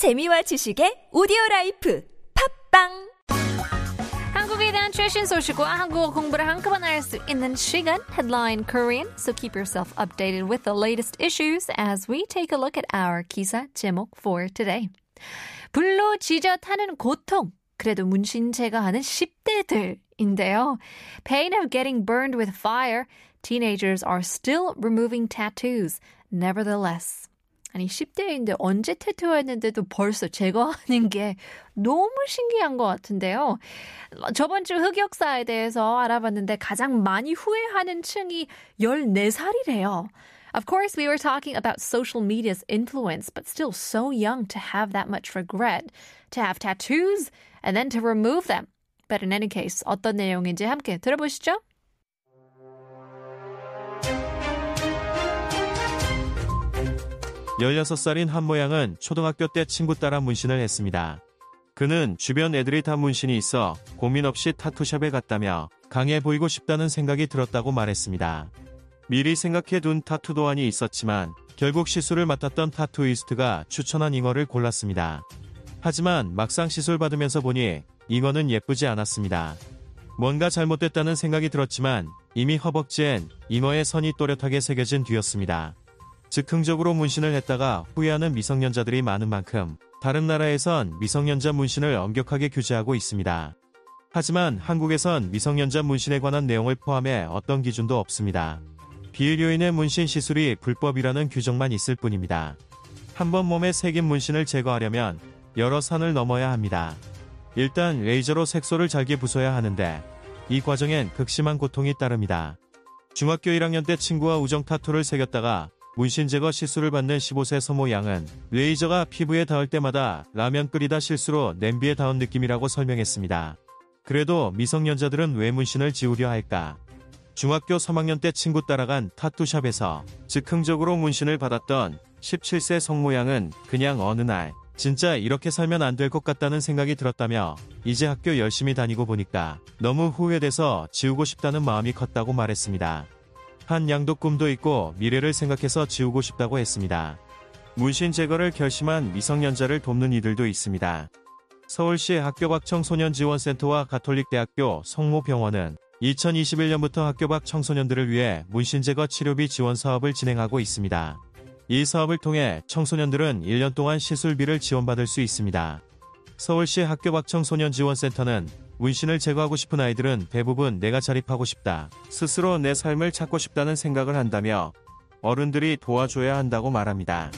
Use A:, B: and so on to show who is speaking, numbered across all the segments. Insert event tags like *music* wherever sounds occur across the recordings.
A: 재미와 지식의 오디오 라이프 팝빵
B: 한국에 대한 최신 소식과 한국어 공부를 한꺼번에 할 수 있는 시간 Headline Korean. So keep yourself updated with the latest issues as we take a look at our 기사 제목 for today. 불로 지져 타는 고통. 그래도 문신 제거하는 10대들인데요. Pain of getting burned with fire. Teenagers are still removing tattoos. Nevertheless. 아니 10대인데 언제 태투했는데도 벌써 제거하는 게 너무 신기한 것 같은데요. 저번 주 흑역사에 대해서 알아봤는데 가장 많이 후회하는 층이 14살이래요. Of course, we were talking about social media's influence, but still so young to have that much regret, to have tattoos, and then to remove them. But in any case, 어떤 내용인지 함께 들어보시죠.
C: 16살인 한 모양은 초등학교 때 친구 따라 문신을 했습니다. 그는 주변 애들이 다 문신이 있어 고민 없이 타투샵에 갔다며 강해 보이고 싶다는 생각이 들었다고 말했습니다. 미리 생각해 둔 타투 도안이 있었지만 결국 시술을 맡았던 타투이스트가 추천한 잉어를 골랐습니다. 하지만 막상 시술 받으면서 보니 잉어는 예쁘지 않았습니다. 뭔가 잘못됐다는 생각이 들었지만 이미 허벅지엔 잉어의 선이 또렷하게 새겨진 뒤였습니다. 즉흥적으로 문신을 했다가 후회하는 미성년자들이 많은 만큼 다른 나라에선 미성년자 문신을 엄격하게 규제하고 있습니다. 하지만 한국에선 미성년자 문신에 관한 내용을 포함해 어떤 기준도 없습니다. 비의료인의 문신 시술이 불법이라는 규정만 있을 뿐입니다. 한 번 몸에 새긴 문신을 제거하려면 여러 산을 넘어야 합니다. 일단 레이저로 색소를 잘게 부숴야 하는데 이 과정엔 극심한 고통이 따릅니다. 중학교 1학년 때 친구와 우정 타투를 새겼다가 문신 제거 시술을 받는 15세 서모 양은 레이저가 피부에 닿을 때마다 라면 끓이다 실수로 냄비에 닿은 느낌이라고 설명했습니다. 그래도 미성년자들은 왜 문신을 지우려 할까? 중학교 3학년 때 친구 따라간 타투샵에서 즉흥적으로 문신을 받았던 17세 성모 양은 그냥 어느 날 진짜 이렇게 살면 안 될 것 같다는 생각이 들었다며 이제 학교 열심히 다니고 보니까 너무 후회돼서 지우고 싶다는 마음이 컸다고 말했습니다. 한 양도 꿈도 있고 미래를 생각해서 지우고 싶다고 했습니다. 문신 제거를 결심한 미성년자를 돕는 이들도 있습니다. 서울시 학교 밖 청소년 지원센터와 가톨릭대학교 성모병원은 2021년부터 학교 밖 청소년들을 위해 문신 제거 치료비 지원 사업을 진행하고 있습니다. 이 사업을 통해 청소년들은 1년 동안 시술비를 지원받을 수 있습니다. 서울시 학교 밖 청소년 지원센터는 문신을 제거하고 싶은 아이들은 대부분 내가 자립하고 싶다. 스스로 내 삶을 찾고 싶다는 생각을 한다며 어른들이 도와줘야 한다고 말합니다.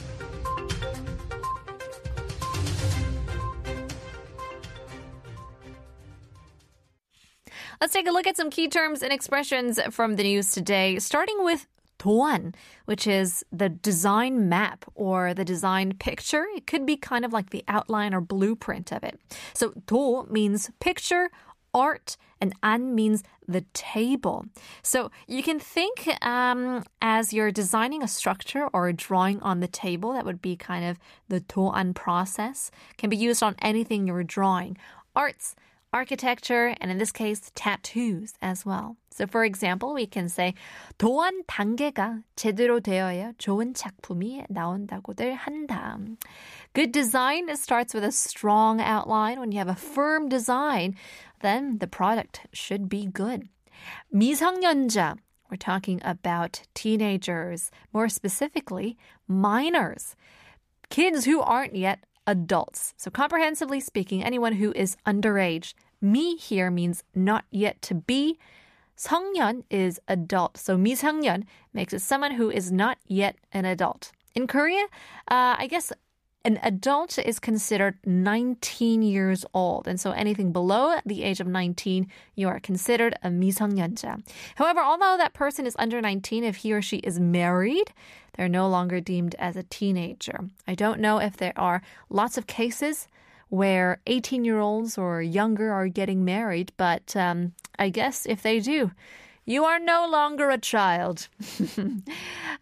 B: Let's take a look at some key terms and expressions from the news today, starting with Toan, which is the design map or the design picture. It could be kind of like the outline or blueprint of it. So to means picture, art, and an means the table. So you can think um, as you're designing a structure or a drawing on the table, that would be kind of the toan process. Can be used on anything you're drawing, arts, architecture, and in this case, tattoos as well. So, for example, we can say 도안 단계가 제대로 되어야 좋은 작품이 나온다고들 한다. Good design starts with a strong outline. When you have a firm design, then the product should be good. 미성년자. We're talking about teenagers, more specifically, minors. Kids who aren't yet adults. So, comprehensively speaking, anyone who is underage. Mi here means not yet to be. 성년 is adult. So, 미성년 makes it someone who is not yet an adult. In Korea, uh, I guess an adult is considered 19 years old. And so anything below the age of 19, you are considered a 미성년자. However, although that person is under 19, if he or she is married, they're no longer deemed as a teenager. I don't know if there are lots of cases where 18 year olds or younger are getting married, but um, I guess if they do, you are no longer a child. *laughs*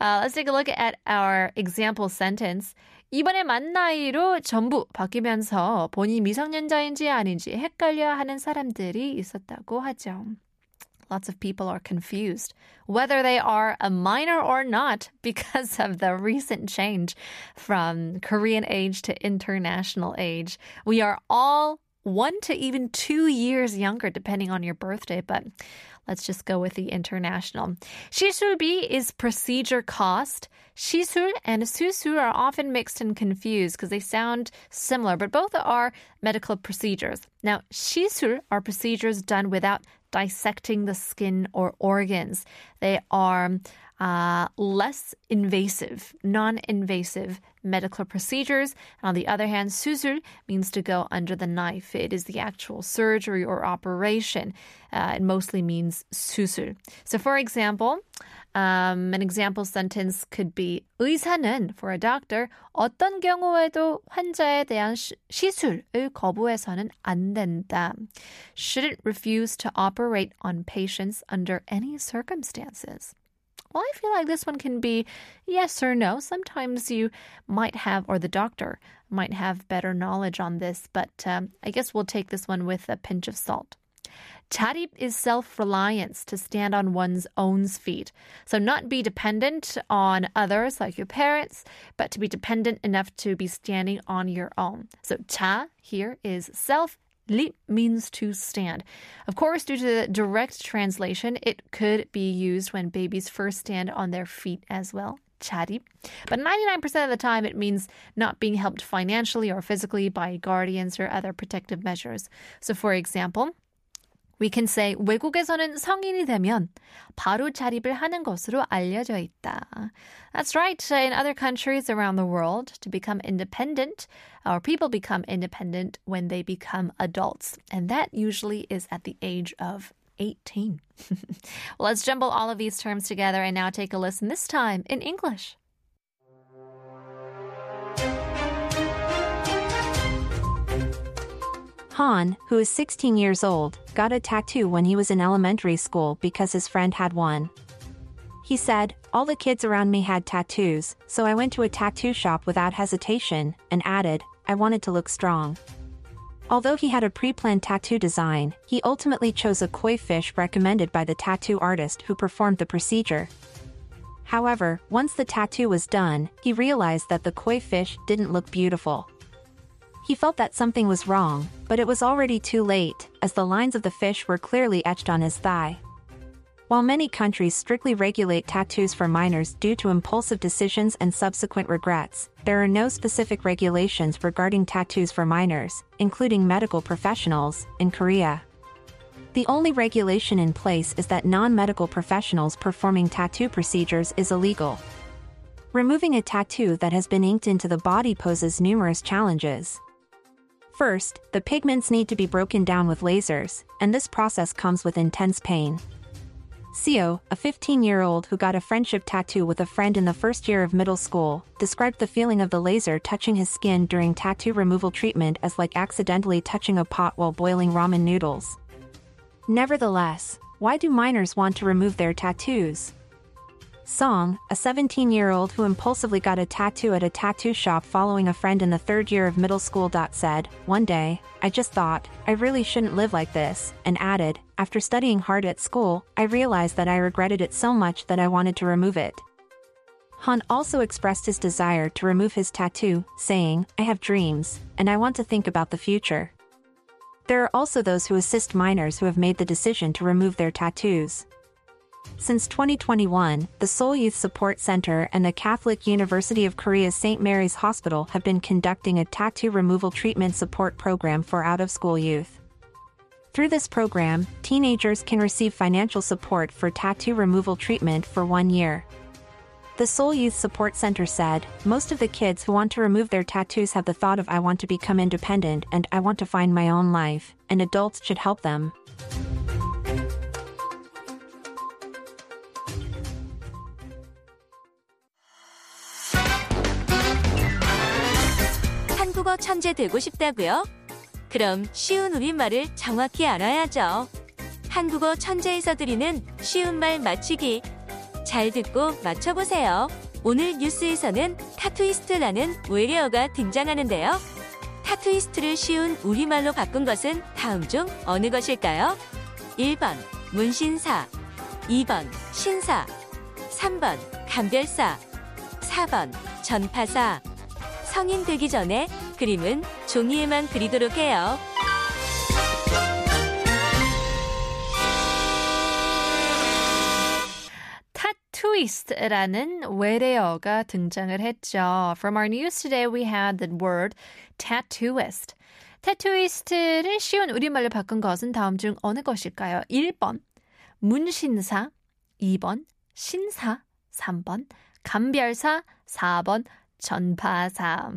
B: uh, let's take a look at our example sentence. 이번에 만 나이로 전부 바뀌면서 본인 미성년자인지 아닌지 헷갈려 하는 사람들이 있었다고 하죠. lots of people are confused whether they are a minor or not because of the recent change from Korean age to international age. We are all one to even two years younger, depending on your birthday, but let's just go with the international. 시술비 is procedure cost. 시술 and 수술 are often mixed and confused because they sound similar, but both are medical procedures. Now, 시술 are procedures done without dissecting the skin or organs. They are uh, less invasive, non invasive medical procedures. On the other hand, 수술 means to go under the knife. It is the actual surgery or operation. Uh, it mostly means 수술. So, for example, um, an example sentence could be 의사는 for a doctor 어떤 경우에도 환자에 대한 시, 시술을 거부해서는 안 된다. Shouldn't refuse to operate on patients under any circumstances. Well, I feel like this one can be yes or no. Sometimes you might have, or the doctor might have better knowledge on this, but um, I guess we'll take this one with a pinch of salt. Charib is self reliance, to stand on one's own feet. So, not be dependent on others like your parents, but to be dependent enough to be standing on your own. So, cha here is self Li means to stand. Of course, due to the direct translation, it could be used when babies first stand on their feet as well. Chari. But 99% of the time, it means not being helped financially or physically by guardians or other protective measures. So, for example, we can say 외국에서는 성인이 되면 바로 자립을 하는 것으로 알려져 있다. That's right. In other countries around the world, to become independent, or people become independent when they become adults. And that usually is at the age of 18. *laughs* well, let's jumble all of these terms together and now take a listen, this time in English.
D: Han, who is 16 years old, got a tattoo when he was in elementary school because his friend had one. He said, All the kids around me had tattoos, so I went to a tattoo shop without hesitation, and added, I wanted to look strong. Although he had a pre-planned tattoo design, he ultimately chose a koi fish recommended by the tattoo artist who performed the procedure. However, once the tattoo was done, he realized that the koi fish didn't look beautiful. He felt that something was wrong, but it was already too late, as the lines of the fish were clearly etched on his thigh. While many countries strictly regulate tattoos for minors due to impulsive decisions and subsequent regrets, there are no specific regulations regarding tattoos for minors, including medical professionals, in Korea. The only regulation in place is that non-medical professionals performing tattoo procedures is illegal. Removing a tattoo that has been inked into the body poses numerous challenges. First, the pigments need to be broken down with lasers, and this process comes with intense pain. Seo, a 15-year-old who got a friendship tattoo with a friend in the first year of middle school, described the feeling of the laser touching his skin during tattoo removal treatment as like accidentally touching a pot while boiling ramen noodles. Nevertheless, why do minors want to remove their tattoos? Song, a 17 year old who impulsively got a tattoo at a tattoo shop following a friend in the third year of middle school. said, One day, I just thought, I really shouldn't live like this, and added, After studying hard at school, I realized that I regretted it so much that I wanted to remove it. Han also expressed his desire to remove his tattoo, saying, I have dreams, and I want to think about the future. There are also those who assist minors who have made the decision to remove their tattoos. Since 2021, the Seoul Youth Support Center and the Catholic University of Korea's St. Mary's Hospital have been conducting a tattoo removal treatment support program for out-of-school youth. Through this program, teenagers can receive financial support for tattoo removal treatment for one year. The Seoul Youth Support Center said, most of the kids who want to remove their tattoos have the thought of I want to become independent and I want to find my own life, and adults should help them.
A: 한국어 천재 되고 싶다고요? 그럼 쉬운 우리말을 정확히 알아야죠. 한국어 천재에서 드리는 쉬운 말 맞추기. 잘 듣고 맞춰보세요. 오늘 뉴스에서는 타투이스트라는 외래어가 등장하는데요. 타투이스트를 쉬운 우리말로 바꾼 것은 다음 중 어느 것일까요? 1번
E: 문신사 2번 신사 3번 감별사 4번 전파사 성인 되기 전에 그림은 종이에만 그리도록 해요.
B: tattooist라는 외래어가 등장을 했죠. From our news today, we had the word tattooist. tattooist를 쉬운 우리말로 바꾼 것은 다음 중 어느 것일까요? 1번 문신사, 2번 신사, 3번 감별사, 4번 전파사.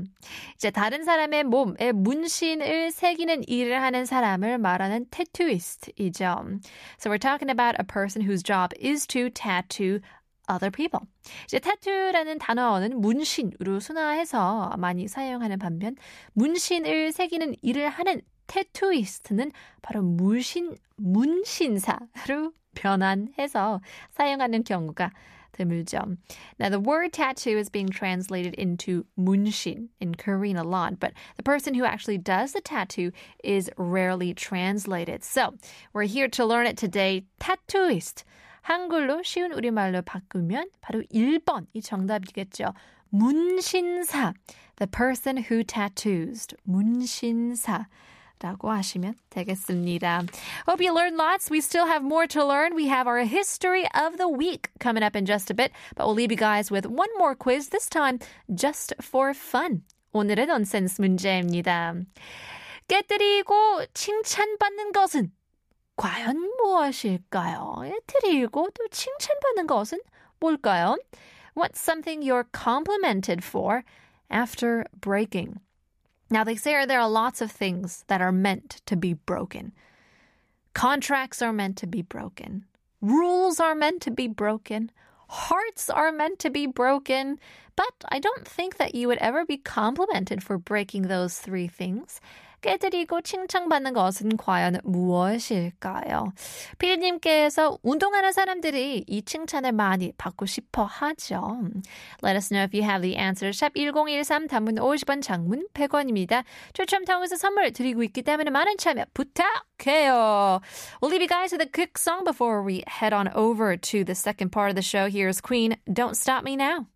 B: 이제 다른 사람의 몸에 문신을 새기는 일을 하는 사람을 말하는 tattooist이죠. So we're talking about a person whose job is to tattoo other people. 이제 tattoo라는 단어는 문신으로 순화해서 많이 사용하는 반면 문신을 새기는 일을 하는 tattooist는 바로 문신 문신사로 *laughs* 변환해서 사용하는 경우가 드물죠. Now, the word tattoo is being translated into munshin in Korean a lot, but the person who actually does the tattoo is rarely translated. So, we're here to learn it today. Tattooist. 한글로 쉬운 우리말로 바꾸면 바로 1번이 정답이겠죠. 문신사. The person who tattoos. 문신사. 라고 하시면 되겠습니다. Hope you learned lots. We still have more to learn. We have our history of the week coming up in just a bit, but we'll leave you guys with one more quiz, this time just for fun. 오늘의 넌센스 문제입니다. 깨뜨리고 칭찬받는 것은 과연 무엇일까요? 깨뜨리고 또 칭찬받는 것은 뭘까요? What's something you're complimented for after breaking? Now, they say there are lots of things that are meant to be broken. Contracts are meant to be broken. Rules are meant to be broken. Hearts are meant to be broken. But I don't think that you would ever be complimented for breaking those three things. 깨드리고 칭찬받는 것은 과연 무엇일까요? 피디님께서 운동하는 사람들이 이 칭찬을 많이 받고 싶어 하죠. Let us know if you have the answer. 샵 1013 단문 50원 장문 100원입니다. 추첨 통해서 선물 드리고 있기 때문에 많은 참여 부탁해요. We'll leave you guys with a quick song before we head on over to the second part of the show. Here's Queen, Don't Stop Me Now.